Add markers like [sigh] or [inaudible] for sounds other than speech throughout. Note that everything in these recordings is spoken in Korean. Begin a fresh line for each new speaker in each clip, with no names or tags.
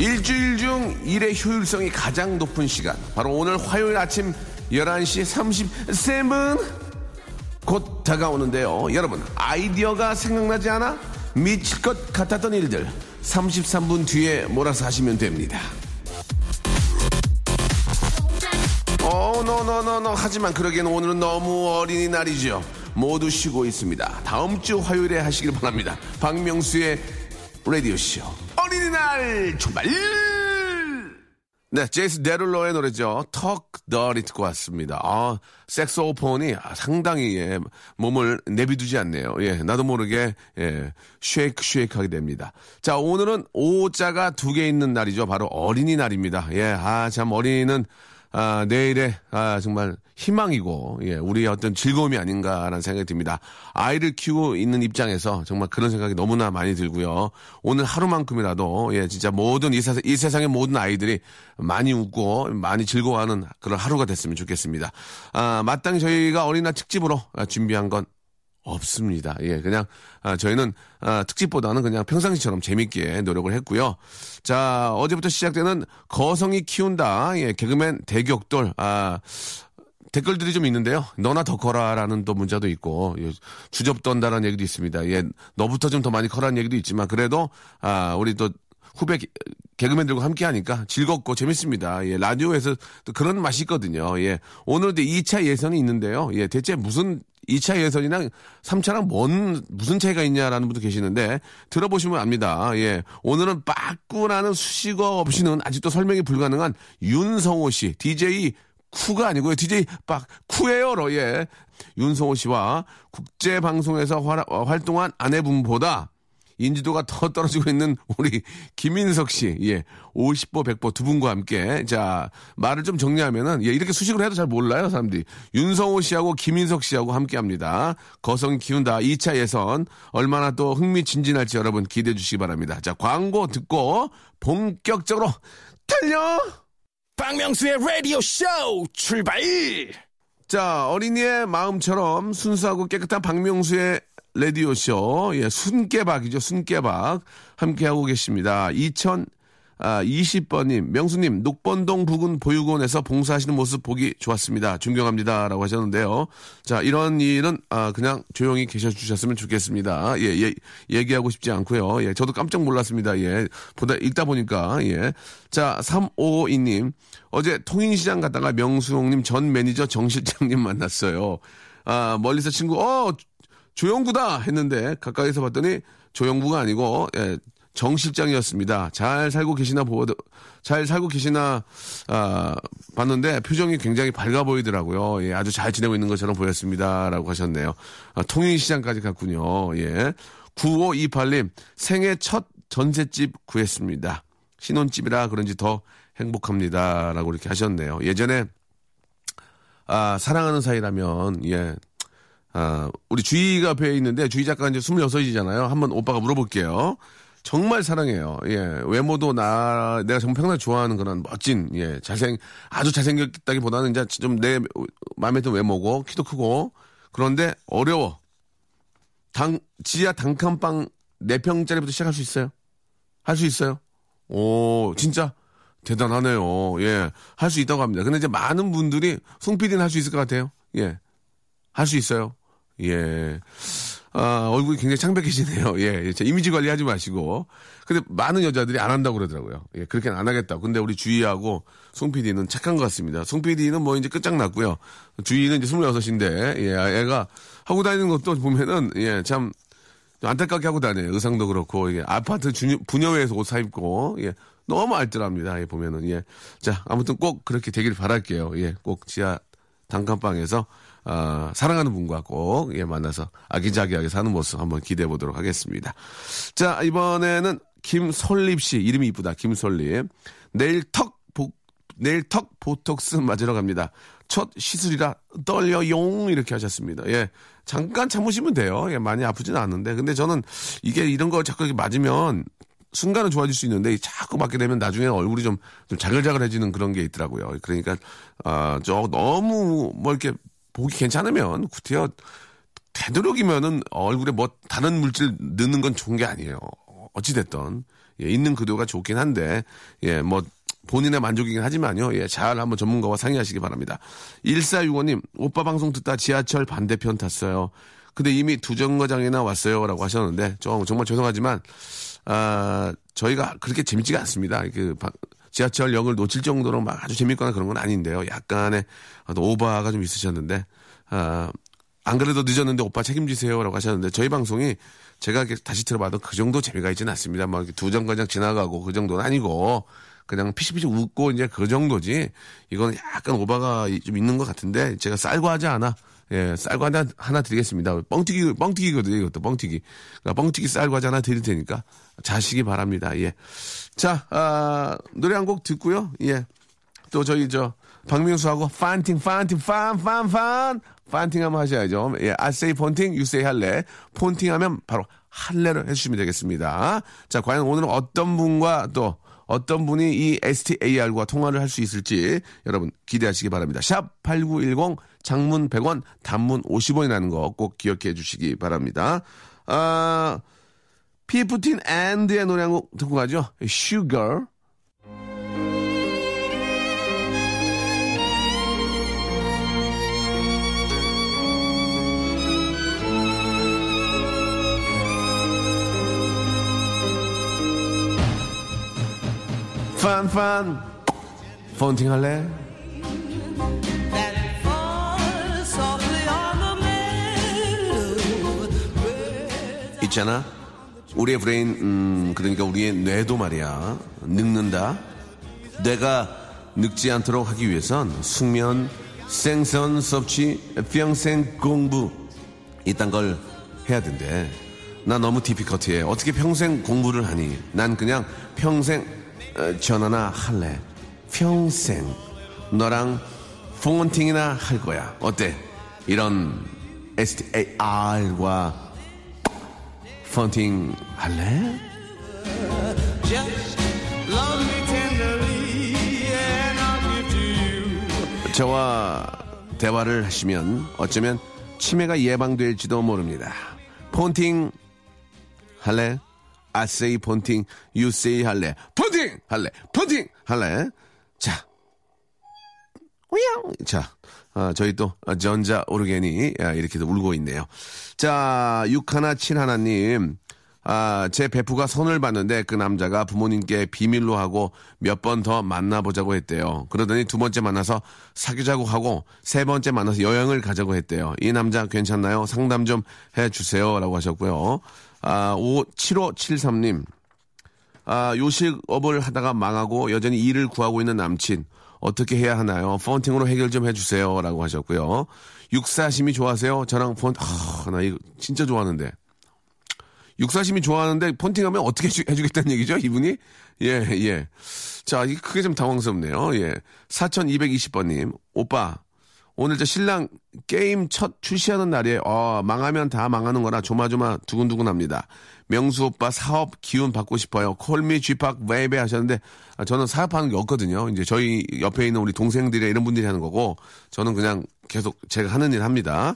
일주일 중 일의 효율성이 가장 높은 시간. 바로 오늘 화요일 아침 11시 37분. 곧 다가오는데요. 여러분, 아이디어가 생각나지 않아? 미칠 것 같았던 일들. 33분 뒤에 몰아서 하시면 됩니다. 어, no no no no. 하지만 그러기에는 오늘은 너무 어린이날이죠. 모두 쉬고 있습니다. 다음 주 화요일에 하시길 바랍니다. 박명수의 라디오쇼. 어린이날 출발! 네, 제이슨 데룰로의 노래죠. Talk Dirty 듣고 왔습니다. 아, 색소폰이 상당히 예, 몸을 내비두지 않네요. 예, 나도 모르게 예, shake shake 하게 됩니다. 자, 오늘은 오자가 두 개 있는 날이죠. 바로 어린이날입니다. 예, 아, 참 어린이는 아, 내일의 아, 정말 희망이고 예, 우리의 어떤 즐거움이 아닌가라는 생각이 듭니다. 아이를 키우고 있는 입장에서 정말 그런 생각이 너무나 많이 들고요. 오늘 하루만큼이라도 예, 진짜 모든 이, 세, 이 세상의 모든 아이들이 많이 웃고 많이 즐거워하는 그런 하루가 됐으면 좋겠습니다. 아, 마땅히 저희가 어린이날 특집으로 준비한 건 없습니다. 예, 그냥 아, 저희는 아, 특집보다는 그냥 평상시처럼 재밌게 노력을 했고요. 자, 어제부터 시작되는 거성이 키운다. 예, 개그맨 대격돌. 아, 댓글들이 좀 있는데요. 너나 더 커라라는 또 문자도 있고 예, 주접 떤다라는 얘기도 있습니다. 예, 너부터 좀 더 많이 커라는 얘기도 있지만 그래도 아, 우리 또 후배 개그맨들과 함께 하니까 즐겁고 재밌습니다. 예, 라디오에서 또 그런 맛이 있거든요. 예, 오늘도 2차 예선이 있는데요. 예, 대체 무슨 2차 예선이랑 3차랑 뭔, 무슨 차이가 있냐라는 분도 계시는데, 들어보시면 압니다. 예. 오늘은 빠꾸라는 수식어 없이는 아직도 설명이 불가능한 윤성호 씨, DJ 쿠가 아니고요. DJ 빡, 쿠예요로, 예. 윤성호 씨와 국제방송에서 활동한 아내분보다 인지도가 더 [laughs] 떨어지고 있는 우리 김인석 씨, 예, 50보 100보 두 분과 함께 자 말을 좀 정리하면은 예, 이렇게 수식을 해도 잘 몰라요 사람들이 윤성호 씨하고 김인석 씨하고 함께 합니다. 거성 키운다 2차 예선 얼마나 또 흥미진진할지 여러분 기대해 주시기 바랍니다. 자 광고 듣고 본격적으로 달려.
박명수의 라디오 쇼 출발.
자, 어린이의 마음처럼 순수하고 깨끗한 박명수의 라디오 쇼, 예, 순깨박이죠, 순깨박. 함께 하고 계십니다. 2000, 아, 20번님, 명수님, 녹번동 부근 보육원에서 봉사하시는 모습 보기 좋았습니다. 존경합니다. 라고 하셨는데요. 자, 이런 일은, 아, 그냥 조용히 계셔 주셨으면 좋겠습니다. 예, 예, 얘기하고 싶지 않고요. 예, 저도 깜짝 놀랐습니다. 예, 보다, 읽다 보니까, 예. 자, 3552님, 어제 통인시장 갔다가 명수홍님 전 매니저 정 실장님 [laughs] 만났어요. 아, 멀리서 친구, 어, 조영구다 했는데 가까이서 봤더니 조영구가 아니고 예, 정 실장이었습니다. 잘 살고 계시나 보도 잘 살고 계시나 아, 봤는데 표정이 굉장히 밝아 보이더라고요. 예, 아주 잘 지내고 있는 것처럼 보였습니다라고 하셨네요. 아, 통일시장까지 갔군요. 예. 9528님 생애 첫 전셋집 구했습니다. 신혼집이라 그런지 더 행복합니다라고 이렇게 하셨네요. 예전에 아, 사랑하는 사이라면 예, 아, 우리 주희가 배에 있는데 주희 작가 이제 26이잖아요. 한번 오빠가 물어볼게요. 정말 사랑해요. 예. 외모도 나, 내가 정말 평소에 좋아하는 그런 멋진, 예. 잘생, 아주 잘생겼다기 보다는 이제 좀 내 마음에 드는 외모고, 키도 크고, 그런데 어려워. 당, 지하 단칸방 4평짜리부터 시작할 수 있어요? 할 수 있어요? 오, 진짜 대단하네요. 예. 할 수 있다고 합니다. 근데 이제 많은 분들이 송 PD는 할 수 있을 것 같아요. 예. 할 수 있어요. 예. 아, 얼굴이 굉장히 창백해지네요. [laughs] 예. 이미지 관리 하지 마시고. 근데 많은 여자들이 안 한다고 그러더라고요. 예. 그렇게는 안 하겠다고. 근데 우리 주희하고 송 PD는 착한 것 같습니다. 송 PD는 뭐 이제 끝장났고요. 주희는 이제 26인데, 예. 애가 하고 다니는 것도 보면은, 예. 참, 안타깝게 하고 다녀요. 의상도 그렇고, 이게 아파트 주녀, 분녀회에서 옷 사입고, 예. 너무 알뜰합니다. 예, 보면은, 예. 자, 아무튼 꼭 그렇게 되길 바랄게요. 예. 꼭 지하 단칸방에서 어, 사랑하는 분과 꼭 예, 만나서 아기자기하게 사는 모습 한번 기대해 보도록 하겠습니다. 자, 이번에는 김솔립 씨 이름이 이쁘다. 김솔립. 내일 턱 복, 내일 턱 보톡스 맞으러 갑니다. 첫 시술이라 떨려용 이렇게 하셨습니다. 예. 잠깐 참으시면 돼요. 예, 많이 아프지는 않은데. 근데 저는 이게 이런 거 자꾸 맞으면 순간은 좋아질 수 있는데 자꾸 맞게 되면 나중에 얼굴이 좀, 좀 자글자글해지는 그런 게 있더라고요. 그러니까 아, 저 너무 뭐 이렇게 보기 괜찮으면 구태여 되도록이면은 얼굴에 뭐 다른 물질 넣는 건 좋은 게 아니에요. 어찌됐든 예, 있는 그도가 좋긴 한데 예, 뭐 본인의 만족이긴 하지만요. 예, 잘 한번 전문가와 상의하시기 바랍니다. 1465님, 오빠 방송 듣다 지하철 반대편 탔어요. 근데 이미 두 정거장이나 왔어요. 라고 하셨는데, 좀, 정말 죄송하지만, 아, 저희가 그렇게 재밌지가 않습니다. 그, 지하철역을 놓칠 정도로 막 아주 재밌거나 그런 건 아닌데요. 약간의 오바가 좀 있으셨는데, 아, 안 그래도 늦었는데 오빠 책임지세요라고 하셨는데 저희 방송이 제가 다시 들어봐도 그 정도 재미가 있지는 않습니다. 막 두 정거장 지나가고 그 정도는 아니고 그냥 피시피시 웃고 이제 그 정도지. 이건 약간 오바가 좀 있는 것 같은데 제가 쌀고 하지 않아. 예, 쌀고 하나, 하나 드리겠습니다. 뻥튀기, 뻥튀기거든요, 이것도 뻥튀기. 그러니까 뻥튀기 하지 하나 드릴 테니까 자시기 바랍니다. 예. 자, 아, 노래 한 곡 듣고요. 예. 또 저희 저, 박명수하고 판팅, 판팅, 판, 판, 판. 판팅 한번 하셔야죠. 예, I say 폰팅, you say 할래. 폰팅 하면 바로 할래를 해주시면 되겠습니다. 자, 과연 오늘은 어떤 분과 또 어떤 분이 이 STAR과 통화를 할 수 있을지 여러분 기대하시기 바랍니다. 샵 8910 장문 100원 단문 50원이라는 거 꼭 기억해 주시기 바랍니다. 아, 피프틴 앤드의 노래 한 곡 듣고 가죠. Sugar. 판판 폰팅 할래? 있잖아 우리의 brain 음, 그러니까 우리의 뇌도 말이야. 늙는다. 뇌가 늙지 않도록 하기 위해선 숙면 생선 섭취 평생 공부. 이딴 걸 해야 된대. 나 너무 디피커트해. 어떻게 평생 공부를 하니? 난 그냥 평생 어, 전화나 할래. 평생. 너랑 폰팅이나 할 거야. 어때? 이런 STAR과 폰팅 할래? 저와 대화를 하시면 어쩌면 치매가 예방될지도 모릅니다. 폰팅 할래? I say 폰팅, you say 할래. 폰팅! 할래. 폰팅! 할래. 자. 우양! 자. 아, 저희 또 전자 오르겐이 아, 이렇게 울고 있네요. 자, 6171님. 아, 제 베프가 손을 봤는데 그 남자가 부모님께 비밀로 하고 몇 번 더 만나보자고 했대요. 그러더니 두 번째 만나서 사귀자고 하고 세 번째 만나서 여행을 가자고 했대요. 이 남자 괜찮나요? 상담 좀 해주세요. 라고 하셨고요. 아, 5, 7573님. 아, 요식업을 하다가 망하고 여전히 일을 구하고 있는 남친. 어떻게 해야 하나요? 펀팅으로 해결 좀 해주세요. 라고 하셨고요. 육사심이 좋아하세요? 저랑 펀, 아, 나 이거 진짜 좋아하는데. 육사심이 좋아하는데 펀팅하면 어떻게 해주, 해주겠다는 얘기죠? 이분이? 예, 예. 자, 이게 크게 좀 당황스럽네요. 예. 4220번님. 오빠, 오늘 저 신랑 게임 첫 출시하는 날이에요. 어, 망하면 다 망하는 거라 조마조마 두근두근합니다. 명수 오빠 사업 기운 받고 싶어요. Call me 쥐팍 maybe 하셨는데 아, 저는 사업하는 게 없거든요. 이제 저희 옆에 있는 우리 동생들이 이런 분들이 하는 거고 저는 그냥 계속 제가 하는 일 합니다.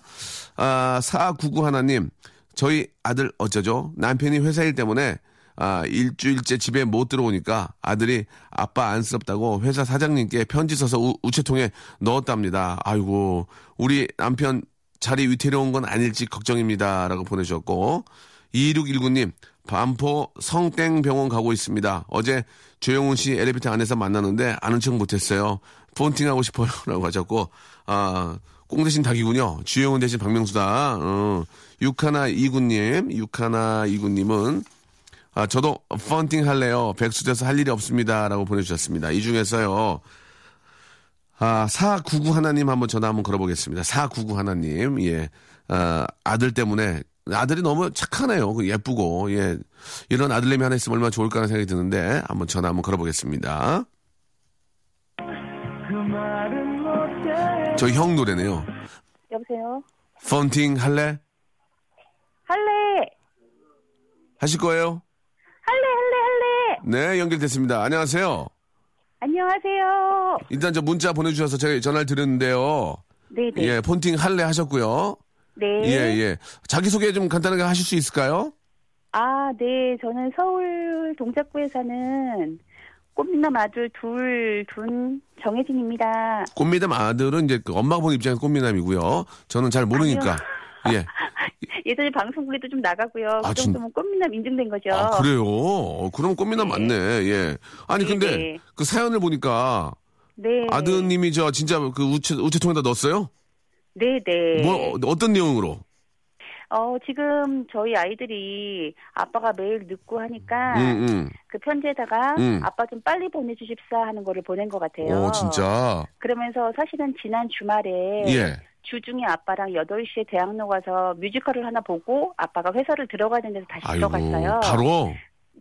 아, 499 하나님 저희 아들 어쩌죠? 남편이 회사 일 때문에 아, 일주일째 집에 못 들어오니까 아들이 아빠 안쓰럽다고 회사 사장님께 편지 써서 우, 우체통에 넣었답니다. 아이고, 우리 남편 자리 위태로운 건 아닐지 걱정입니다. 라고 보내주셨고, 2619님, 반포 성땡병원 가고 있습니다. 어제 조영훈 씨 엘리베이터 안에서 만났는데 아는 척 못했어요. 폰팅하고 싶어요. [laughs] 라고 하셨고, 아, 꽁 대신 닭이군요. 주영훈 대신 박명수다. 어, 육하나 이구님, 육하나 이구님은 아, 저도 펀팅 할래요. 백수 돼서 할 일이 없습니다. 라고 보내주셨습니다. 이 중에서요, 아, 499 하나님 한번 전화 한번 걸어보겠습니다. 499 하나님, 예. 아, 아들 때문에 아들이 너무 착하네요. 그 예쁘고, 예. 이런 아들내미 하나 있으면 얼마나 좋을까 하는 생각이 드는데, 한번 전화 한번 걸어보겠습니다. 저희 형 노래네요.
여보세요?
펀팅 할래?
할래!
하실 거예요?
할래, 할래, 할래!
네, 연결됐습니다. 안녕하세요.
안녕하세요.
일단 저 문자 보내주셔서 제가 전화를 드렸는데요.
네네.
예, 폰팅 할래 하셨고요.
네.
예, 예. 자기소개 좀 간단하게 하실 수 있을까요?
아, 네. 저는 서울 동작구에 사는 꽃미남 아들 둘, 둔 정혜진입니다.
꽃미남 아들은 이제 그 엄마가 보는 입장에서 꽃미남이고요. 저는 잘 모르니까. 예. [laughs]
예전에 방송국에도 좀 나가고요.
아,
그
진-
정도면 꽃미남 인증된 거죠.
아, 그래요? 어, 그럼 꽃미남
네.
맞네. 예. 아니,
네,
근데
네.
그 사연을 보니까
네.
아드님이 저 진짜 그 우체, 우체통에다 넣었어요?
네네.
뭐, 어떤 내용으로?
어, 지금 저희 아이들이 아빠가 매일 늦고 하니까
응, 응.
그 편지에다가
음.
아빠 좀 빨리 보내주십사 하는 거를 보낸 것 같아요.
오, 진짜.
그러면서 사실은 지난 주말에
예.
주중에 아빠랑 8시에 대학로 가서 뮤지컬을 하나 보고 아빠가 회사를 들어가야 되는 데서 다시
아이고,
들어갔어요.
바로?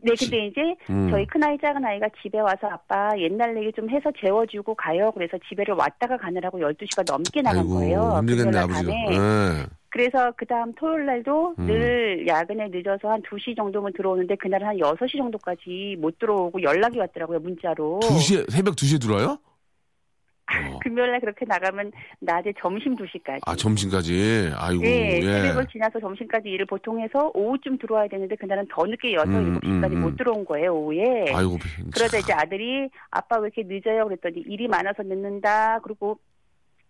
네, 근데 이제
음.
저희 큰아이 작은 아이가 집에 와서 아빠 옛날 얘기 좀 해서 재워주고 가요. 그래서 집에를 왔다가 가느라고 12시가 넘게 나간
아이고,
거예요.
힘들겠네.
밤에.
예.
그래서 그 다음 토요일 날도
음.
늘 야근에 늦어서 한 2시 정도면 들어오는데 그날은 한 6시 정도까지 못 들어오고 연락이 왔더라고요, 문자로.
2시에, 새벽 2시에 들어와요? 어.
금요일 날 그렇게 나가면 낮에 점심 2시까지.
아, 점심까지? 아이고,
예,
예.
새벽을 지나서 점심까지 일을 보통 해서 오후쯤 들어와야 되는데 그날은 더 늦게 6,
음,
7시까지
음,
못
음.
들어온 거예요, 오후에.
아이고,
그러자 이제 아들이 아빠 왜 이렇게 늦어요? 그랬더니 일이 많아서 늦는다. 그리고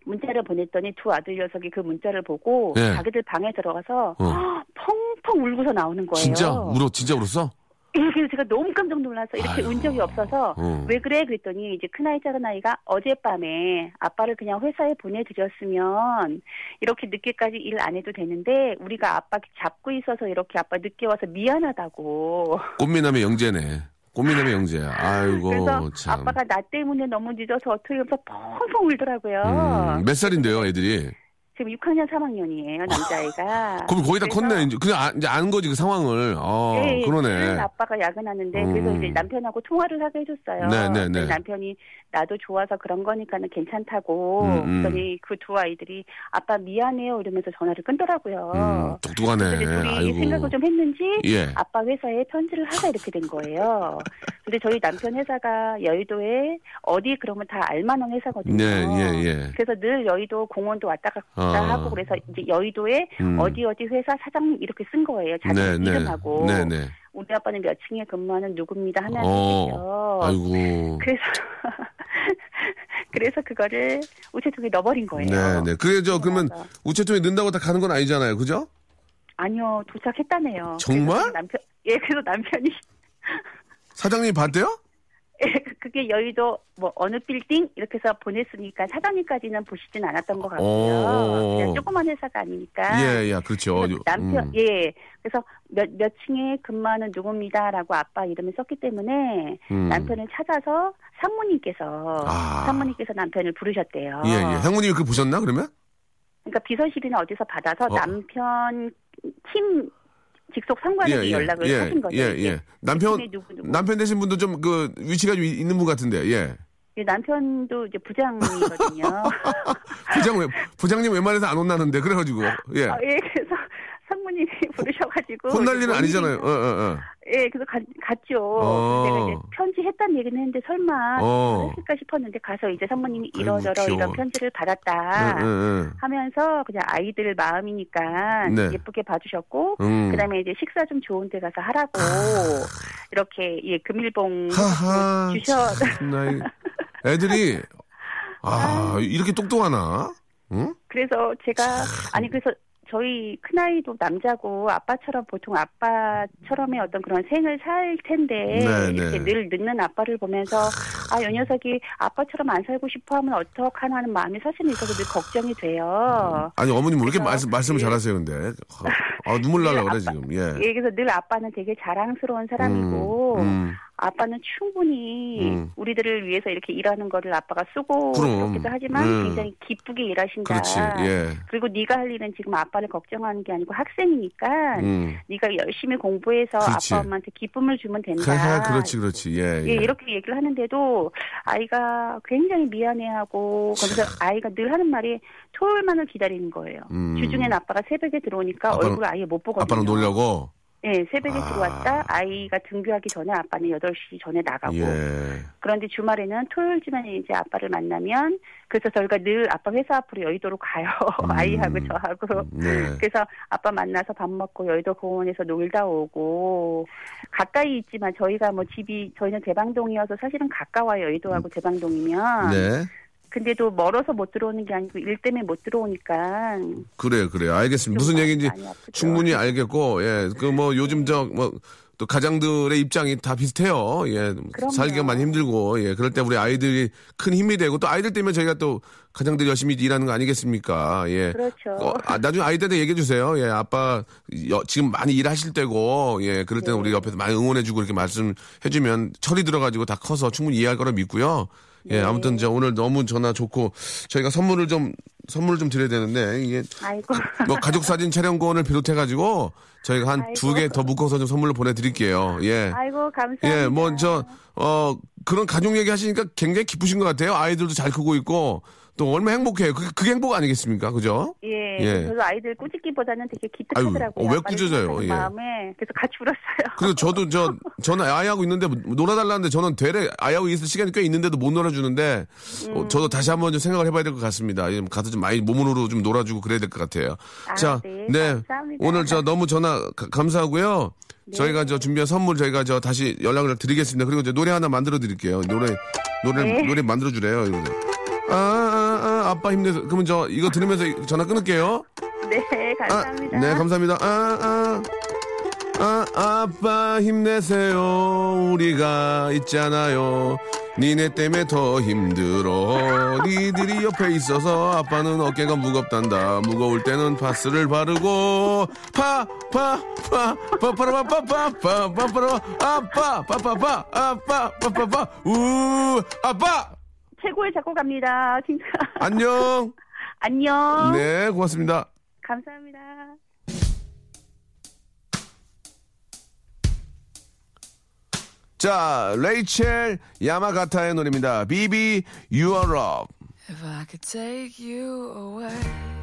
문자를 보냈더니 두 아들 녀석이 그 문자를 보고
예.
자기들 방에 들어가서
어.
펑펑 울고서 나오는 거예요.
진짜? 울어, 진짜 울었어?
예, 그래서 제가 너무 깜짝 놀라서 이렇게
아이고.
운 적이 없어서
어.
왜 그래? 그랬더니 이제 큰아이 작은아이가 어젯밤에 아빠를 그냥 회사에 보내드렸으면 이렇게 늦게까지 일 안 해도 되는데 우리가 아빠 잡고 있어서 이렇게 아빠 늦게 와서 미안하다고.
꽃미남의 영재네. 꽃미남의 영재야. 아이고,
그래서
참.
아빠가 나 때문에 너무 늦어서 어떻게 해서 펑펑 울더라고요.
음, 몇 살인데요, 애들이?
지금 6학년 3학년이에요, 남자아이가.
그럼 거의 다 컸네. 이제 그냥 아, 이제 아는 거지, 그 상황을. 어,
예, 예,
그러네.
늘 아빠가 야근하는데
음.
그래서 이제 남편하고 통화를 하게 해줬어요.
네, 네, 네.
남편이 나도 좋아서 그런 거니까는 괜찮다고.
음, 음.
그랬더니 그 두 아이들이 아빠 미안해요 이러면서 전화를 끊더라고요.
음, 똑똑하네.
근데 둘이
아이고.
생각을 좀 했는지
예.
아빠 회사에 편지를 하자 이렇게 된 거예요. 근데 저희 남편 회사가 여의도에 어디 그러면 다 알만한 회사거든요.
네, 예, 예.
그래서 늘 여의도 공원도 왔다 갔다
아.
하고 그래서 이제 여의도에
음.
어디 어디 회사 사장님 이렇게 쓴 거예요. 자기
네, 네.
이름하고
네, 네.
우리 아빠는 몇 층에 근무하는 누굽니다 하면
어. 아이고.
그래서 [laughs] 그래서 그거를 우체통에 넣어버린 거예요.
네, 네. 그래, 저, 그러면 우체통에 넣는다고 다 가는 건 아니잖아요. 그죠?
아니요 도착했다네요.
정말?
남편 예 그래서 남편이
사장님이 봤대요?
예, 그게 여의도 뭐 어느 빌딩 이렇게 해서 보냈으니까 사장님까지는 보시진 않았던 것 같고요.
어.
그냥 조그만 회사가 아니니까.
예, 예, 그렇죠.
남편
음.
예 그래서 몇 몇 층에 근무하는 누굽니다라고 아빠 이름을 썼기 때문에
음.
남편을 찾아서 상무님께서
아.
상무님께서 남편을 부르셨대요.
예, 예. 상무님이 그 보셨나, 그러면?
그러니까 비서실이나 어디서 받아서
어.
남편 팀 직속 상관에게 연락을
예,
하신 거죠.
예, 예. 남편,
팀에 누구, 누구.
남편 되신 분도 좀 그 위치가 좀 있는 분 같은데, 예.
예, 남편도 이제 부장이거든요. [laughs]
부장, 왜, 부장님 웬만해서 안 혼나는데, 그래가지고, 예.
아, 예, 그래서 [laughs] 상무님이 부르셔가지고
혼날 일은
뭔
아니잖아요. 어, 어, 어.
예, 그래서 가, 갔죠.
어.
내가 이제 편지했다는 얘기는 했는데 설마
어.
했을까 싶었는데 가서 이제
아이고,
이러저러
귀여워.
이런 편지를 받았다
응, 응,
하면서 그냥 아이들 마음이니까
네.
예쁘게 봐주셨고
응. 음.
그다음에 이제 식사 좀 좋은 데 가서 하라고 이렇게 예 금일봉. 주셔
참나, 이 애들이, 아, 이렇게 똑똑하나? 응?
그래서 제가 아니 그래서 저희 큰아이도 남자고 아빠처럼 보통 아빠처럼의 어떤 그런 생을 살 텐데
네,
이렇게
네.
늘 늦는 아빠를 보면서 아, 요 녀석이 아빠처럼 안 살고 싶어 하면 어떡하나 하는 마음이 사실은 있어서 늘 걱정이 돼요.
아니 어머님 왜 이렇게 말씀 말씀을
늘-
잘하세요 근데 아, 눈물 [laughs] 날라 그래
아빠-
지금 예.
예, 그래서 늘 아빠는 되게 자랑스러운 사람이고,
음, 음.
아빠는 충분히
음.
우리들을 위해서 이렇게 일하는 거를 아빠가 쓰고. 그렇기도 하지만
음.
굉장히 기쁘게 일하신다.
그렇지 예.
그리고 네가 할 일은 지금 아빠를 걱정하는 게 아니고 학생이니까
음.
네가 열심히 공부해서
그렇지.
아빠 엄마한테 기쁨을 주면 된다.
그렇지 그렇지 예.
예,
예.
이렇게 얘기를 하는데도 아이가 굉장히 미안해하고 그래서 아이가 늘 하는 말이 토요일만을 기다리는 거예요.
음.
주중엔 아빠가 새벽에 들어오니까
아빠는-
얼굴 아예 못 보거든요.
아빠랑 놀려고
예, 새벽에
아.
들어왔다 아이가 등교하기 전에 아빠는 8시 전에 나가고
예.
그런데 주말에는 토요일쯤에 이제 아빠를 만나면 그래서 저희가 늘 아빠 회사 앞으로 여의도로 가요. [laughs]
음.
아이하고 저하고.
네.
그래서 아빠 만나서 밥 먹고 여의도 공원에서 놀다 오고 가까이 있지만 저희가 뭐 집이 저희는 대방동이어서 사실은 가까워요 여의도하고 대방동이면
네.
근데도 멀어서 못 들어오는 게 아니고 일 때문에 못 들어오니까
그래요, 그래요. 알겠습니다. 무슨
좀
얘기인지. 충분히 알겠고, 예. 그 뭐 요즘 저 뭐 또 가장들의 입장이 다 비슷해요. 예.
그럼요.
살기가 많이 힘들고, 예. 그럴 때 우리 아이들이 큰 힘이 되고 또 아이들 때문에 저희가 또 가장들이 열심히 일하는 거 아니겠습니까? 예.
그렇죠.
어, 아, 나중에 아이들한테 얘기해 주세요. 예, 아빠 여- 지금 많이 일하실 때고, 예, 그럴 때는
네.
우리 옆에서 많이 응원해 주고 이렇게 말씀해 주면 철이 들어가지고 다 커서 충분히 이해할 거라 믿고요. 예,
네.
아무튼 저 오늘 너무 전화 좋고 저희가 선물을 좀 선물을 좀 드려야 되는데 이게
아이고
뭐 가족 사진 촬영권을 비롯해 가지고 저희가 한. 두 개 더 묶어서 좀 선물로 보내드릴게요. 예.
아이고 감사합니다.
예, 뭐, 저, 어, 그런 가족 얘기 하시니까 굉장히 기쁘신 것 같아요. 아이들도 잘 크고 있고, 또 얼마나 행복해요. 그게, 그게 행복 아니겠습니까? 그죠?
예,
예.
저도 아이들 꾸짖기보다는 되게
아유,
기특하더라고요.
어, 왜 꾸짖어요? 예.
마음에 그래서 같이 울었어요.
그리고 저도 저, [laughs] 저는 아이하고 있는데 놀아달라는데 저는 되레 아이하고 있을 시간이 꽤 있는데도 못 놀아주는데,
음.
어, 저도 다시 한번 좀 생각을 해봐야 될 것 같습니다. 예, 가서 좀 많이 몸으로 좀 놀아주고 그래야 될 것 같아요.
아,
자,
네, 감사합니다.
오늘 저 너무 전화 가- 감사하고요. 저희가 저 준비한 선물 저희가 저 다시 연락을 드리겠습니다. 그리고 이제 노래 하나 만들어 드릴게요. 노래, 노래,
네.
노래 만들어 주래요. 이거. 아, 아, 아, 아빠 힘내서. 그러면 저 이거 들으면서 전화 끊을게요.
네,
아,
감사합니다.
네, 감사합니다. 아, 아. 아, 아빠 힘내세요. 우리가 있잖아요. 니네 때문에 더 힘들어. 니들이 옆에 있어서 아빠는 어깨가 무겁단다. 무거울 때는 파스를 바르고 파, 파, 파, 파파라 파파파, 파파라, 아빠, 파파파, 아빠, 파파파, 우, 아빠!
최고의 작곡가입니다. 진짜.
안녕! [laughs]
안녕.
네, 고맙습니다.
감사합니다.
자, 레이첼 야마가타의 노래입니다. 비비 유어럽.
If I could take you away.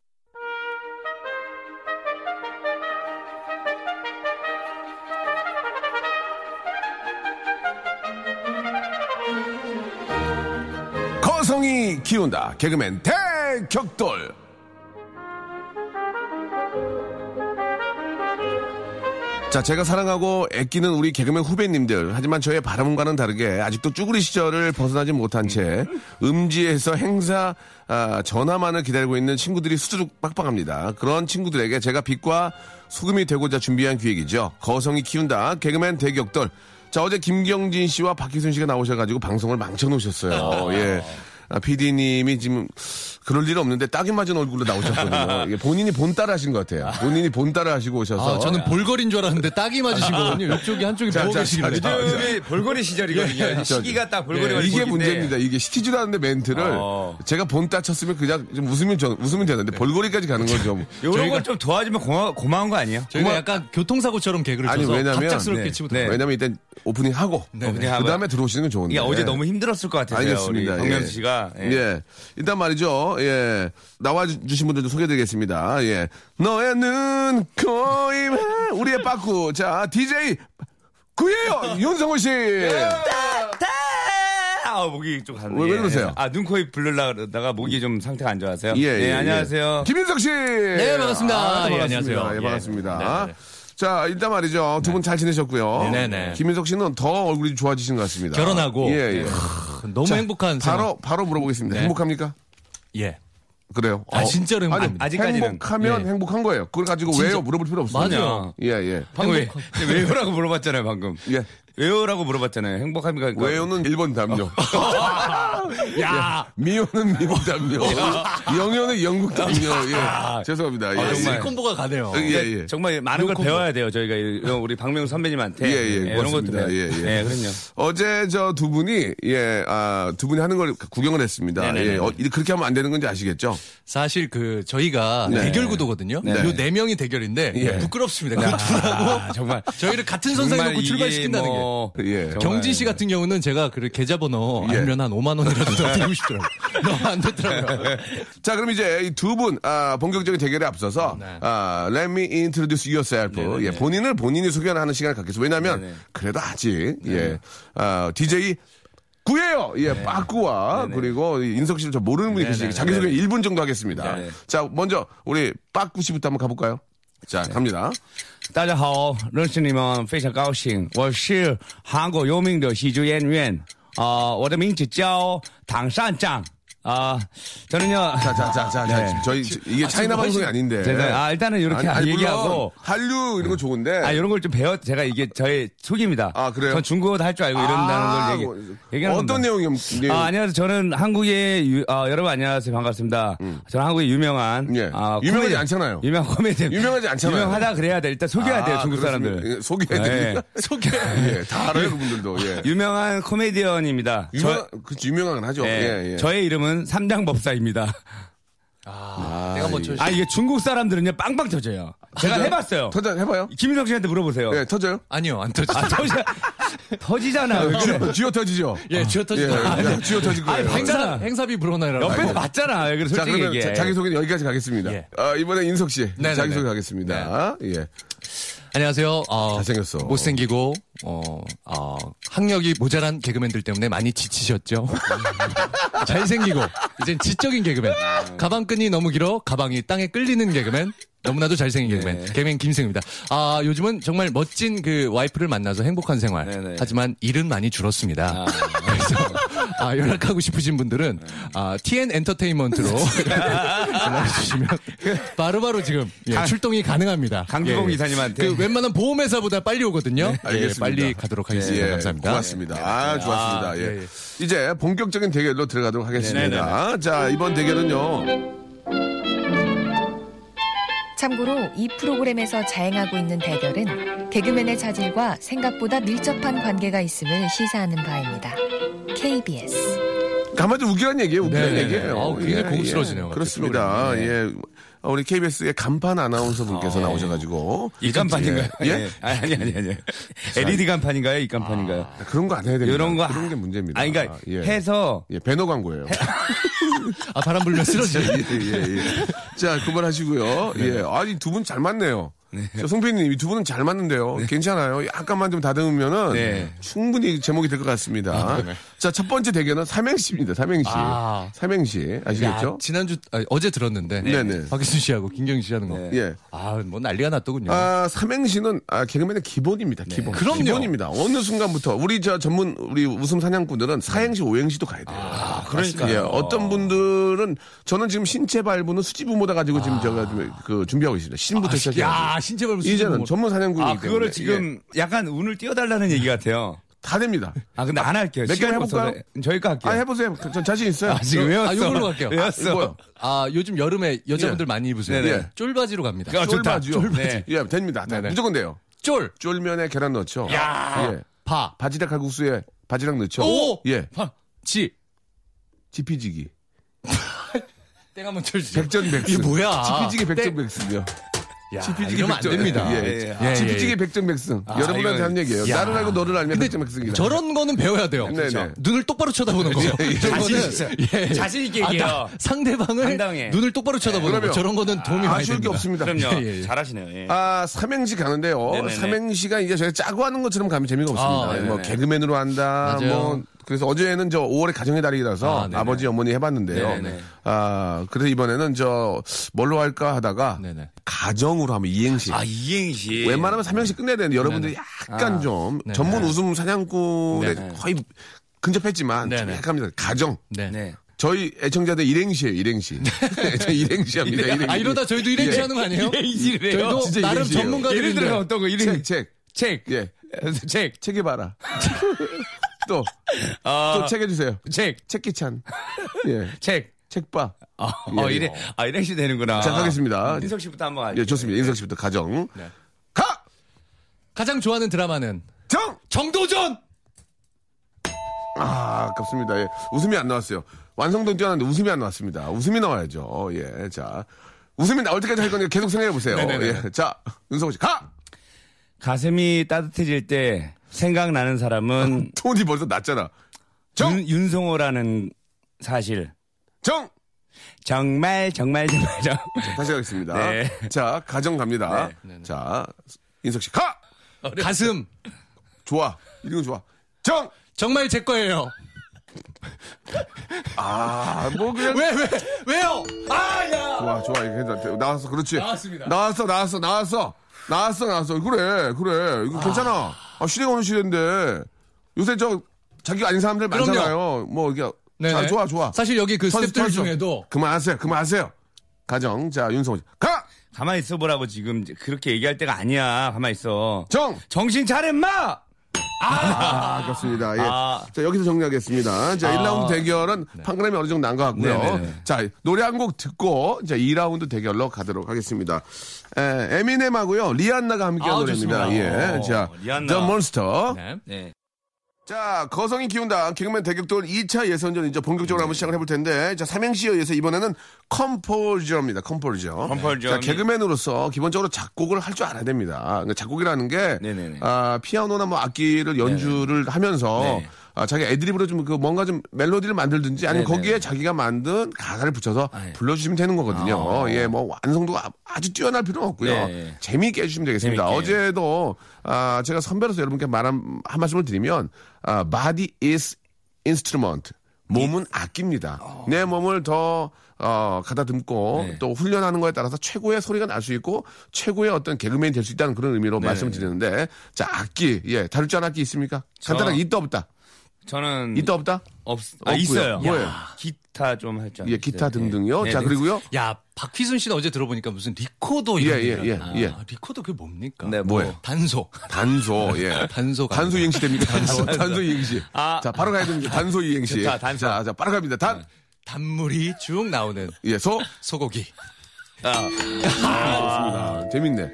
거성이 키운다. 개그맨 대격돌. 자, 제가 사랑하고 애끼는 우리 개그맨 후배님들. 하지만 저의 바람과는 다르게 아직도 쭈구리 시절을 벗어나지 못한 채 음지에서 행사 아, 전화만을 기다리고 있는 친구들이 수두룩 빡빡합니다. 그런 친구들에게 제가 빛과 소금이 되고자 준비한 기획이죠. 거성이 키운다. 개그맨 대격돌. 자, 어제 김경진 씨와 박희순 씨가 나오셔가지고 방송을 망쳐놓으셨어요. [laughs] 예. 아, PD님이 지금 그럴 일 없는데 딱이 맞은 얼굴로 나오셨거든요. 이게 본인이 본따라 하신 것 같아요. 본인이 본따라 하시고 오셔서.
아, 저는 볼거리인 줄 알았는데 딱이 맞으신 거군요. 이쪽이 한쪽이
자,
보고
자,
계시길래.
요즘이 볼거리 시절이거든요.
예,
시기가 딱 볼거리
예, 이게 문제입니다. 이게 않는데 멘트를
어.
제가 본따 쳤으면 그냥 좀 웃으면, 저- 웃으면 되는데 볼거리까지 가는 거죠.
이런
저희가-
걸좀 도와주면 고마, 고마운 거 아니에요?
저희가
고마-
약간 교통사고처럼 개그를
아니,
쳐서
왜냐면-
갑작스럽게
네.
치고
네.
왜냐면 일단 오프닝 하고
오프닝 하고요.
그 다음에 들어오시는 건 좋은데.
이게 어제 너무 힘들었을 것 같아요.
알겠습니다.
우리 박명 수
예. 예. 일단 말이죠. 예. 나와주신 분들 좀 소개드리겠습니다. 예. 너의 눈, 코임, 우리의 빠꾸. 자, DJ 구예요 윤성호 씨.
네. 아, 목이 좀 가는.
왜, 왜 그러세요?
아, 눈, 코, 입 불르려 그러다가 목이 좀 상태가 안 좋아서요.
예,
네,
예,
안녕하세요.
예. 김인석 씨. 네,
반갑습니다.
반갑습니다.
예, 안녕하세요.
예,
예.
반갑습니다.
네, 네.
자, 일단 말이죠. 두 분 잘 지내셨고요.
네, 네.
김인석 씨는 더 얼굴이 좋아지신 것 같습니다.
결혼하고
예, 예.
너무
자,
행복한
바로, 바로 물어보겠습니다.
네.
행복합니까?
예.
그래요.
아, 진짜로
아니,
행복합니다.
아직까지는.
행복하면
예.
행복한 거예요. 그걸 가지고
진짜.
왜요? 물어볼 필요 없어요.
맞아요.
예, 예.
방금 왜, 왜요라고 물어봤잖아요, 방금.
예.
왜요라고 물어봤잖아요. 행복합니까? 그러니까
외요는 1번 담요. [laughs]
야,
미호는 미국 담요. 영효는 영국 담요. 예. 죄송합니다. 예.
아, 정말.
콤보가 가네요.
예, 예.
정말 많은 걸 배워야 돼요. 저희가 이런 우리 박명수 선배님한테.
예, 예,
이런
고맙습니다.
것도.
예, 예.
네, 그럼요.
어제 저 두 분이 예, 아, 두 분이 하는 걸 구경을 했습니다.
네네네.
예, 어, 그렇게 하면 안 되는 건지 아시겠죠?
사실 그 저희가
네.
대결 구도거든요.
네.
요네 명이 대결인데
예.
부끄럽습니다. 그 둘하고
아, 정말.
저희를 같은 선상에 놓고 출발시킨다는
뭐
예.
정말.
경진 씨 같은 경우는 제가 그 계좌번호
예.
알면 한 5만 원이라도 더 드리고 싶더라고요. [laughs] 너무 안 됐더라고요. [laughs]
자, 그럼 이제 이두 분, 아, 본격적인 대결에 앞서서,
네.
아, let me introduce yourself.
네네네.
예, 본인을 본인이 소개하는 시간을 갖겠습니다. 왜냐면,
네네.
그래도 아직, 예, 아, DJ 구예요. 예, 빠꾸와
네네.
그리고 이 인석 씨를 저 모르는 분이 계시니까 자기소개 1분 정도 하겠습니다.
네네.
자, 먼저 우리 빠꾸 씨부터 한번 가볼까요? 자, 갑니다.
大家好，认识你们非常高兴。我是韩国有名的喜剧演员，啊、我的名字叫唐善长。 啊、저는요
자, 자, 자, 자, 자,
네.
저희 이게 차이나 방송이 아닌데.
네, 네. 아, 일단은 이렇게
아니, 아니,
얘기하고.
한류 이런 거 좋은데.
아, 이런 걸 좀 배워, 제가 이게 저의 속입니다.
아, 그래요?
전 중국어도 할 줄 알고 이런다는
아,
걸 얘기,
뭐,
얘기하는
어떤
겁니다.
내용이 내용?
아, 안녕하세요. 저는 한국의, 유- 아, 여러분 안녕하세요. 반갑습니다. 저는 한국의 유명한.
음. 예.
아,
유명하지
코미디-
않잖아요.
유명한 코미디언.
유명하지 않잖아요.
유명하다 그래야 돼. 일단 소개해야 돼요.
아,
중국? 사람들.
예, 소개해드리니까.
소개. [laughs]
예, 다 알아요, 그분들도. 예.
유명한 코미디언입니다.
유명, 그 유명한 하죠.
저, 예,
예, 예.
저의 이름은 삼장법사입니다.
아, 내가 먼저.
아, 이게 중국 사람들은요, 빵빵 터져요. 제가
터져요?
해봤어요.
터져, 해봐요.
김인석 씨한테 물어보세요.
예, 터져요?
아니요, 안 터지.
아, 터지, 터지잖아.
쥐어, 쥐어 터지죠?
예, 쥐어 터지.
예, 예, 쥐어 터질 거예요.
아니,
행사. 행사비 불어나라고.
옆에서 봤잖아. 왜 그래,
자,
솔직히
그러면. 자, 자기소개는 여기까지 가겠습니다.
예.
아, 이번에 인석 씨.
네네네.
자기소개 하겠습니다. 예.
안녕하세요. 어,
잘생겼어.
못생기고, 어, 어, 학력이 모자란 개그맨들 때문에 많이 지치셨죠. [laughs] 잘생기고, 이젠 지적인 개그맨. 가방끈이 너무 길어, 가방이 땅에 끌리는 개그맨. 너무나도 잘생긴 개그맨. 개그맨 김승입니다. 아, 요즘은 정말 멋진 그 와이프를 만나서 행복한 생활.
네네.
하지만 일은 많이 줄었습니다. [laughs] 그래서, 아, 연락하고 싶으신 분들은, 아, TN 엔터테인먼트로 연락 주시면 바로바로 지금 예,
강-
출동이 가능합니다.
강규봉
예.
이사님한테.
그 웬만한 보험회사보다 빨리 오거든요. 예,
알겠습니다.
빨리 가도록 하겠습니다.
예,
감사합니다.
고맙습니다. 아, 좋았습니다.
아,
예.
예, 예.
이제 본격적인 대결로 들어가도록 하겠습니다. 자, 이번 대결은요.
참고로 이 프로그램에서 자행하고 있는 대결은 개그맨의 자질과 생각보다 밀접한 관계가 있음을 시사하는 바입니다. KBS
가만히 웃기란 얘기예요. 웃기란
네네네.
얘기예요.
아우, 굉장히 고급스러워지네요, 갑자기
그렇습니다.
프로그램이.
예. 아, 우리 KBS의 간판 아나운서 분께서 나오셔가지고.
이 간판인가요?
예?
예? 아니, 아니, 아니, 아니. LED 간판인가요? 이 간판인가요?
그런 거 안 해야 됩니다.
이런 거.
그런 게 문제입니다.
아니, 그러니까
예.
해서
예, 배너 광고예요. [laughs]
아, 바람 불면 쓰러지. [laughs]
예, 예, 예. 자, 그만하시고요. 예. 아니, 두 분 잘 맞네요. 저 송편님, 이두 분은 잘 맞는데요. 괜찮아요. 약간만 좀 다듬으면은
네.
충분히 제목이 될 것 같습니다. 자, 첫 번째 대결은 삼행시입니다. 삼행시.
아.
삼행시. 아시겠죠?
야, 지난주, 아, 어제 들었는데.
네네.
박기순 씨하고 김경희 씨 하는 거.
예.
아, 뭐 난리가 났더군요.
아, 삼행시는 아, 개그맨의 기본입니다. 기본.
그럼요.
기본입니다. 어느 순간부터 우리 저 전문 우리 웃음 사냥꾼들은 사행시, 오행시도 가야 돼요. 아,
그러니까요.
예, 어떤 분들은 저는 지금 신체 발부는 수지부 모다 가지고 지금 제가 좀 그 준비하고 있습니다. 신부터 시작해서
야, 신체 발부
이제는 전문 사냥꾼이기
아,
때문에
그거를
예,
지금 약간 운을 띄워달라는 얘기 같아요.
다 됩니다.
아, 근데 안 할게요.
몇 개만 해볼까요?
없어서. 저희 거 할게요.
아 해보세요. 전 자신 있어요.
아, 지금 외웠어.
아, 이걸로 갈게요.
외웠어.
이거요.
아, 요즘 여름에 여자분들 많이 입으세요.
네네.
쫄바지로 갑니다.
아, 좋다.
쫄바지요.
쫄바지.
네. 예, 됩니다. 다
네네.
무조건 돼요.
쫄,
쫄면에 계란 넣죠.
야.
예.
파,
바지락 칼국수에 바지락 넣죠.
오!
예.
파, 지.
지피지기.
땡 한번 쳐주세요.
백전백승.
이게 뭐야?
지피지기
땡.
백전백승이요.
야,
지피지기
안
백전-
됩니다.
예,
예,
예.
예.
지피지기 백전 백승.
아,
여러분한테
이건-
하는 얘기예요.
야.
나를 알고 너를 알면
근데
백전 백승이다.
저런 거는 배워야 돼요.
네네.
그렇죠? 눈을 똑바로 쳐다보는 거.
예, 예.
자신.
예.
자신 있게
아,
얘기해요.
나 상대방을
당당해.
눈을 똑바로 쳐다보는 거. 저런 거는 도움이 많이
아쉬울 게. 없습니다.
그럼요.
예, 예.
잘하시네요. 예.
아, 삼행시 가는데요.
네네네.
삼행시가 이제 저희가 짜고 하는 것처럼 가면 재미가 없습니다.
아,
뭐
네네.
개그맨으로 한다.
맞아요.
뭐 그래서 어제는 저 5월의 가정의 달이라서
아, 네네.
아, 버지 어머니 해봤는데요.
네네.
아, 그래서 이번에는 저 뭘로 할까 하다가
네네.
가정으로 하면 이행시.
아, 이행시.
웬만하면 삼행시 끝내야 되는데 여러분들이 약간 좀
네네.
전문 웃음 사냥꾼에
네네.
거의 근접했지만 좀
네네.
약합니다. 가정.
네.
네.
저희 애청자들 일행시예요, 일행시. [laughs] 저희 일행시 합니다, 일행시.
아, 이러다 저희도 일행시
예.
하는 거 아니에요?
이행시를 해요.
저희도
진짜
나름
일행시예요.
전문가들인데.
예를 들어 어떤 거
책,
이름
책.
책.
예.
책.
책에 봐라. [laughs] 또,
아,
또 책 해주세요.
책.
책기찬. [laughs] 예.
책.
책봐.
아,
예,
어,
예.
이래. 아, 이행시 되는구나.
자, 가겠습니다.
인석 씨부터 한번 하죠.
예, 좋습니다. 인석 씨부터 가정.
네.
가!
가장 좋아하는 드라마는
정!
정도전!
아, 아깝습니다. 예. 웃음이 안 나왔어요. 완성도는 뛰어났는데 웃음이 안 나왔습니다. 웃음이 나와야죠. 예, 자. 웃음이 나올 때까지 할 거니까 계속 생각해 보세요. [laughs] 예. 자, 윤성호 씨, 가!
가슴이 따뜻해질 때 생각나는 사람은
톤이 벌써 낮잖아. 정!
윤, 윤성호라는 사실.
정!
정말 정말 정말 정.
다시 가겠습니다.
네.
자, 가정 갑니다.
네네.
자, 인석 씨, 가!
가슴!
좋아. 이건 좋아. 정!
정말 제 거예요.
아, 뭐 그냥.
왜, 왜, 왜요? 아, 야!
좋아, 좋아. 이거 괜찮아. 나왔어. 그렇지.
나왔습니다.
나왔어, 나왔어, 나왔어. 나왔어, 나왔어. 그래, 그래. 이거 괜찮아. 아, 시대가 어느 시대인데. 요새 저, 자기가 아닌 사람들
그럼요.
많잖아요. 뭐, 이게.
네네.
자, 좋아, 좋아.
사실 여기 그
선수,
스태프들
선수.
중에도
그만하세요, 그만하세요. 가정. 자, 윤성호 씨. 가!
가만히 있어보라고 지금 그렇게 얘기할 때가 아니야. 가만히 있어.
정!
정신 차려 마.
아, 그렇습니다. 예.
아.
자, 여기서 정리하겠습니다. 자, 1라운드 대결은 판가름이 어느 정도 난 것 같고요.
네네네.
자, 노래 한 곡 듣고, 자, 2라운드 대결로 가도록 하겠습니다. 에, 에미넴하고요, 리안나가 함께한
아,
노래입니다.
좋습니다.
예.
어,
자,
리안나.
The Monster.
네.
네.
자, 거성이 기운다. 개그맨 대격돌 2차 예선전 이제 본격적으로 한번 시작을 해볼 텐데, 자, 삼행시에 의해서 이번에는 composer입니다.
Composer. Composer.
자, 개그맨으로서 기본적으로 작곡을 할 줄 알아야 됩니다. 작곡이라는 게,
네네네.
아, 피아노나 뭐 악기를 연주를 하면서,
네.
아, 자기 애드립으로 좀 그 뭔가 좀 멜로디를 만들든지 아니면
네네.
거기에 자기가 만든 가사를 붙여서
네.
불러주시면 되는 거거든요.
아.
예, 뭐 완성도가 아주 뛰어날 필요는 없고요.
네.
재미있게 해주시면 되겠습니다.
재미있게.
어제도 아, 제가 선배로서 여러분께 말한 한 말씀을 드리면 아, body is instrument. 몸은 악기입니다. 내 몸을 더 어, 가다듬고
어. 네.
또 훈련하는 거에 따라서 최고의 소리가 날 수 있고 최고의 어떤 개그맨이 될 수 있다는 그런 의미로
네.
말씀을 드리는데 자 악기 예 다룰 줄 아는 악기 있습니까? 간단하게 있다 없다
저는
있다 없다
없, 아,
없고요.
있어요.
뭐예요?
야, 기타 좀 할 줄.
예 기타
알았어요.
등등요.
네.
자
네.
그리고요
야, 박휘순 씨는 어제 들어보니까 무슨 리코더 이런
예, 예, 예. 예.
리코더 그게 뭡니까?
네, 뭐.
뭐예요?
단소.
단소 예 [laughs]
단소.
단소 이행시 됩니까? 단소 단소 이행시.
아.
자 바로 가야 됩니다. 단소 이행시.
좋다, 단소.
자, 자 바로 갑니다. 단
단물이 쭉 나오는
예, 소.
소고기.
좋습니다. 재밌네.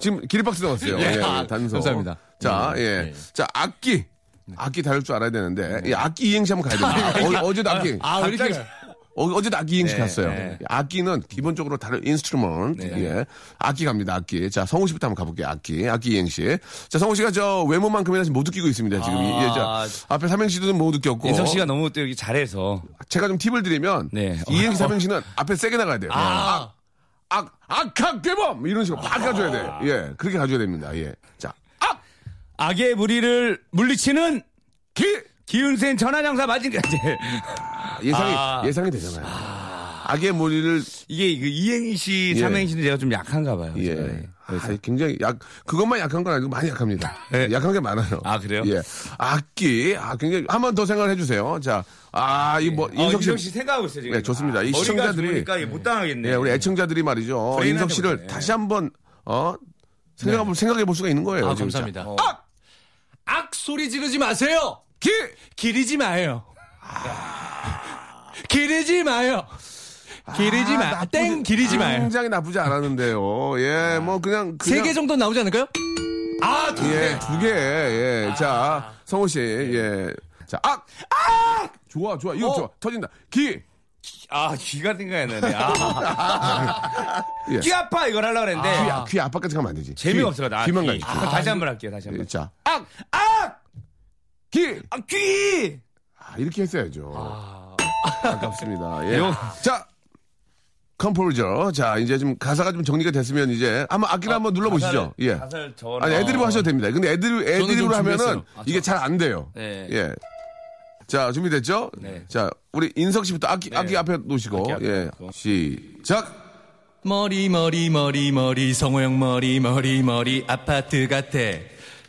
지금 기립박수 나왔어요.
예.
예,
아,
단소.
감사합니다.
자,
예,
예.
예.
자, 악기. 악기 다룰 줄 알아야 되는데, 예, 악기 이행시 한번 가야 됩니다. 어, 어제도 악기.
아, 왜 이렇게.
어, 어제도 악기 이행시
네,
갔어요.
네.
악기는 기본적으로 다른 instrument. 예. 악기 갑니다, 악기. 자, 성우 씨부터 한번 가볼게요, 악기. 악기 이행시. 자, 성우 씨가 저 외모만큼이나 지금 못 느끼고 있습니다, 지금.
아.
예, 자, 앞에 삼행시도 못 느꼈고.
인석 씨가 너무 또 이렇게 잘해서.
제가 좀 팁을 드리면,
네.
이행시 삼행시는 앞에 세게 나가야 돼요.
아,
악, 악학 대범! 이런 식으로 팍 가줘야 돼. 예, 그렇게 가줘야 됩니다. 예. 자, 악!
악의 무리를 물리치는
기!
기운센 전화장사 맞은 게
예상이,
아.
예상이 되잖아요. 악의 무리를,
이게 그 이행시,
예.
삼행시는 제가 좀 약한가 봐요.
예.
제가.
아, 굉장히 약, 그것만 약한 건 아니고 많이 약합니다.
네.
약한 게 많아요.
아, 그래요?
예. 악기, 아, 굉장히, 한 번 더 생각을 해주세요. 자, 아, 이 뭐,
어,
인석 씨.
인석 씨 생각하고 있어요, 지금.
네, 좋습니다. 이
머리가
시청자들이-
못 당하겠네.
예, 우리 애청자들이 말이죠. 인석 씨를
보네.
다시 한 번, 어, 생각해, 생각해 볼 수가 있는 거예요.
아, 감사합니다.
어.
악!
악 소리 지르지 마세요.
기!
기르지 마요. 기르지 마요. 기르지 마.
나쁘지-
땡 기르지 마요.
굉장히 나쁘지 않았는데요. 예, 뭐 그냥
세
그냥
개 정도 나오지 않을까요? 아, 두 개.
예, 두 개. 예. 자, 성호 씨. 예. 자, 악! 악! 좋아, 좋아. 이거
어.
좋아. 터진다. 기!
아, 귀가 나네. 아. [laughs]
예.
귀 아파, 이걸 하려고 그랬는데.
귀, 아, 귀 아빠까지 가면 안 되지.
재미없어, 나.
귀, 만
귀.
가지.
그럼 다시 한 번 할게요, 다시 한 번.
예, 자,
악! 악!
기!
아, 귀!
아, 이렇게 했어야죠. 아... 깝습니다 예.
요-
자, Composer. 자, 이제 좀 가사가 좀 정리가 됐으면 이제 한번 악기를 한번 눌러보시죠.
가사를-
예.
가사를 저
아니, 애드리브 하셔도 됩니다. 근데 애드리브, 애드리브로
좀
하면은.
아,
이게 잘 안 돼요.
네.
예. 자, 준비됐죠?
네.
자, 우리 인석 씨부터 악기, 악기 앞에 놓으시고.
악기 앞에
예.
놓고.
시작!
머리 머리 머리 머리 성호형 머리 머리 머리 아파트 같아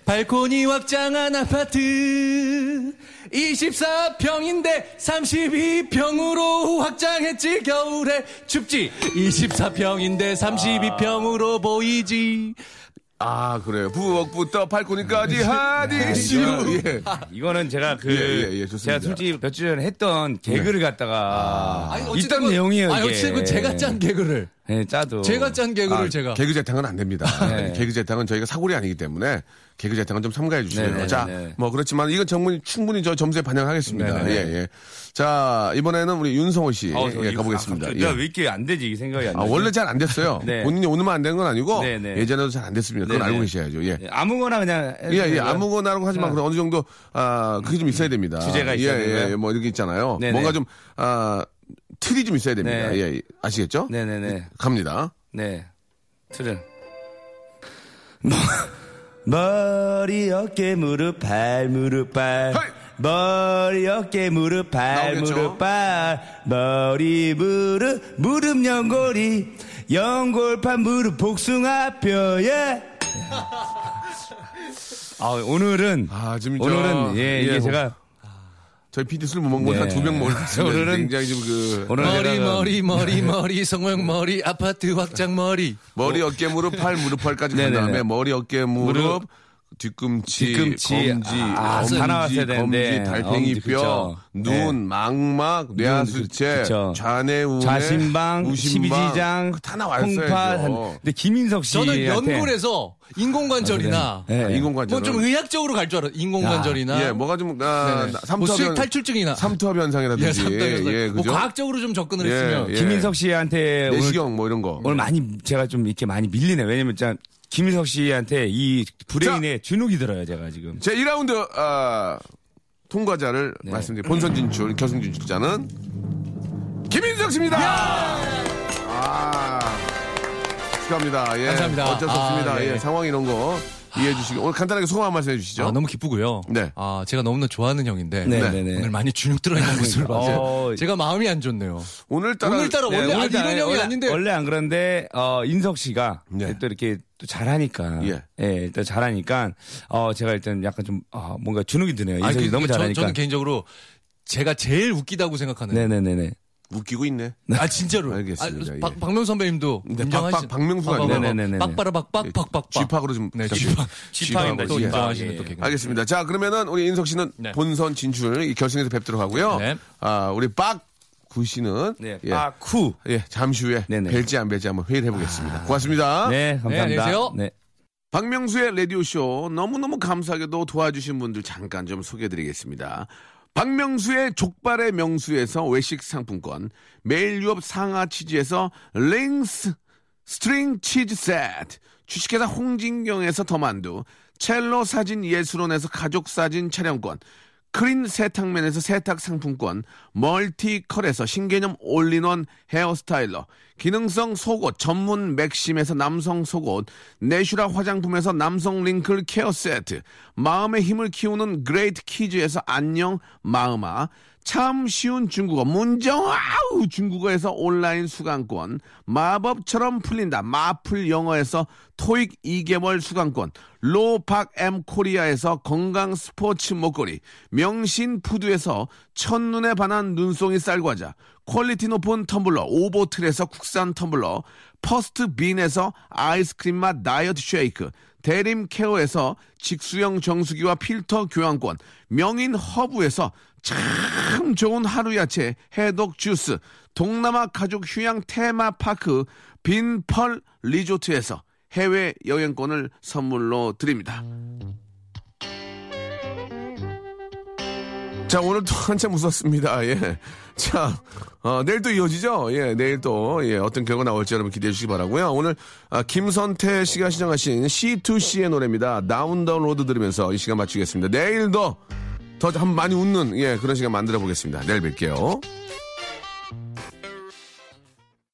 발코니 확장한 아파트 24평인데 32평으로 확장했지 겨울에 춥지 24평인데 32평으로 보이지
아, 그래요. 부엌부터 발코니까지 하디슈. 예.
이거는 제가 그
예, 예, 예, 좋습니다.
제가 솔직히 몇주 전에 했던 개그를 갖다가
아니,
있던
어쨌든
내용이에요.
아니
이게.
어쨌든 제가 짠 개그를
네, 짜도
제가 짠 개그를
아,
제가
개그 재탕은 안 됩니다. [laughs]
네.
개그 재탕은 저희가 사골이 아니기 때문에 개그 재탕은 좀 삼가해 주시고요.
네, 네,
자,
네.
뭐 그렇지만 이건 정말 충분히 저 점수에 반영하겠습니다.
네, 네.
예, 예. 자, 이번에는 우리 윤성호 씨
어, 저
예, 가보겠습니다.
아,
예.
왜 이렇게 안 되지? 이 생각이 안
아,
나지?
원래 잘 안 됐어요. [laughs]
네.
본인이 오늘만 안 된 건 아니고
네, 네.
예전에도 잘 안 됐습니다. 그건
네,
알고
네.
계셔야죠. 예.
네, 아무거나 그냥
예, 예. 아무거나라고 하지만
네.
그런 어느 정도, 아, 그게 좀 있어야 됩니다.
주제가
예,
있어야
예. 예, 뭐 이렇게 있잖아요.
네,
뭔가
네.
좀, 아, 틀이 좀 있어야 됩니다.
네.
예, 예. 아시겠죠?
네네네.
갑니다.
네. 틀은. 머- 머리, 어깨, 무릎, 발, 무릎, 발.
헤이!
머리, 어깨, 무릎, 발,
나오겠죠?
무릎, 발. 머리, 무릎, 무릎, 연골이. 연골판, 무릎, 복숭아 뼈, 예. 아, 오늘은.
아, 지금 저-
오늘은, 예,
예,
이게
뭐-
제가.
저희 PD 술 못 먹고
네.
한두병 [laughs] 같습니다.
오늘은-
굉장히 좀 그,
오늘
머리 머리 머리 [laughs] 머리 성호형 머리 아파트 확장 머리
머리, 어깨, 무릎, 팔, 무릎, 팔까지 간. 다음에 머리, 어깨, 무릎,
무릎,
뒤꿈치,
뒤꿈치,
검지,
아, 다 나왔어야
엄지, 검지,
되는데.
달팽이
엄지,
뼈. 눈,
네.
망막, 뇌하수체. 좌뇌우뇌,
좌심방,
우심방,
십이지장,
다 나왔어야죠.
콩팥. 한- 근데 김인석 씨.
저는 연골에서 인공관절이나
네.
아, 인공관절.
뭐좀 의학적으로 갈 줄 알아 인공관절이나
예, 뭐가 좀, 아,
네네. 뭐
삼투압
수액
현-
탈출증이나
삼투압
예,
현상이라든지.
삼투압
예,
뭐
그죠?
과학적으로 좀 접근을
예,
했으면
예.
김인석 씨한테 오늘,
내시경 뭐 이런 거.
오늘 많이 제가 좀 이렇게 많이 밀리네. 왜냐면 진짜 김인석 씨한테 이 브레인에 주눅이 들어요, 제가 지금.
제 2라운드 아, 통과자를
네.
말씀드린 본선 진출, 결승 진출자는 김인석 씨입니다. 아, 축하합니다. 예.
감사합니다.
어쩔 수
아,
없습니다.
예.
예, 상황 이런 거 이해해 주시고 오늘 간단하게 소감 한 말씀 해주시죠.
아, 너무 기쁘고요.
네.
아, 제가 너무나 좋아하는 형인데
네,
네.
네, 네.
오늘 많이 근육 들어 있는 모습을 봐서
어,
제가 마음이 안 좋네요.
오늘따라
오늘따라
네,
원래 아,
오늘따라
이런 형이
원래,
아닌데
원래 안 그런데 어 인석 씨가
네.
또 이렇게 또 잘하니까
예.
일단 잘하니까 어 제가 일단 약간 좀 아, 뭔가 주눅이 드네요. 인석
아니,
씨
그,
너무
저,
잘하니까.
저는 개인적으로 제가 제일 웃기다고 생각하는
네네네네.
웃기고 있네.
아 진짜로.
알겠습니다.
아,
예.
박, 박명 선배님도
네,
인정하시.
박- 박- 박명수가 아니라.
네네네네.
빡빠라 박박박 박박.
쥐팍으로 좀
네. 쥐팍.
쥐팍입니다,
또
쥐팍.
인정하시는
예,
또
예.
개그.
알겠습니다. 자, 그러면은 우리 인석 씨는
네.
본선 진출 이 결승에서 뵙도록 하고요.
네.
아, 우리 빡구 씨는
네.
예,
아, 쿠.
예, 잠시 후에
네네.
뵐지 안 뵐지 한번 회의를 해보겠습니다. 고맙습니다.
네, 감사합니다.
안녕히 계세요.
네.
박명수의 라디오쇼 너무너무 감사하게도 도와주신 분들 잠깐 좀 소개해드리겠습니다. 박명수의 족발의 명수에서 외식 상품권, 매일 유업 상하 치즈에서 링스 string 치즈 세트, 주식회사 홍진경에서 더만두, 첼로 사진 예술원에서 가족 사진 촬영권, 크린 세탁면에서 세탁 상품권, 멀티컬에서 신개념 all-in-one hair styler, 기능성 속옷 전문 맥심에서 남성 속옷, 내슈라 화장품에서 남성 wrinkle care 세트, 마음의 힘을 키우는 그레이트 키즈에서 안녕 마음아, 참 쉬운 중국어 문정아우 중국어에서 온라인 수강권 마법처럼 풀린다 마풀 영어에서 토익 2개월 수강권 로팍 엠 코리아에서 건강 스포츠 목걸이 명신 푸드에서 첫눈에 반한 눈송이 쌀과자 quality 높은 텀블러 오보틀에서 국산 텀블러 퍼스트 빈에서 아이스크림 맛 다이어트 쉐이크 대림 케어에서 직수형 정수기와 필터 교환권 명인 허브에서 참 좋은 하루 야채 해독 주스 동남아 가족 휴양 테마파크 빈펄 리조트에서 해외 여행권을 선물로 드립니다. 자, 오늘 또 한참 웃었습니다. 예. 자, 어, 내일 또 이어지죠? 예, 내일 또, 예, 어떤 결과 나올지 여러분 기대해 주시기 바라고요 오늘, 아, 김선태 씨가 신청하신 C2C의 노래입니다. Down the Road 들으면서 이 시간 마치겠습니다. 내일도 더 한 많이 웃는, 예, 그런 시간 만들어 보겠습니다. 내일 뵐게요.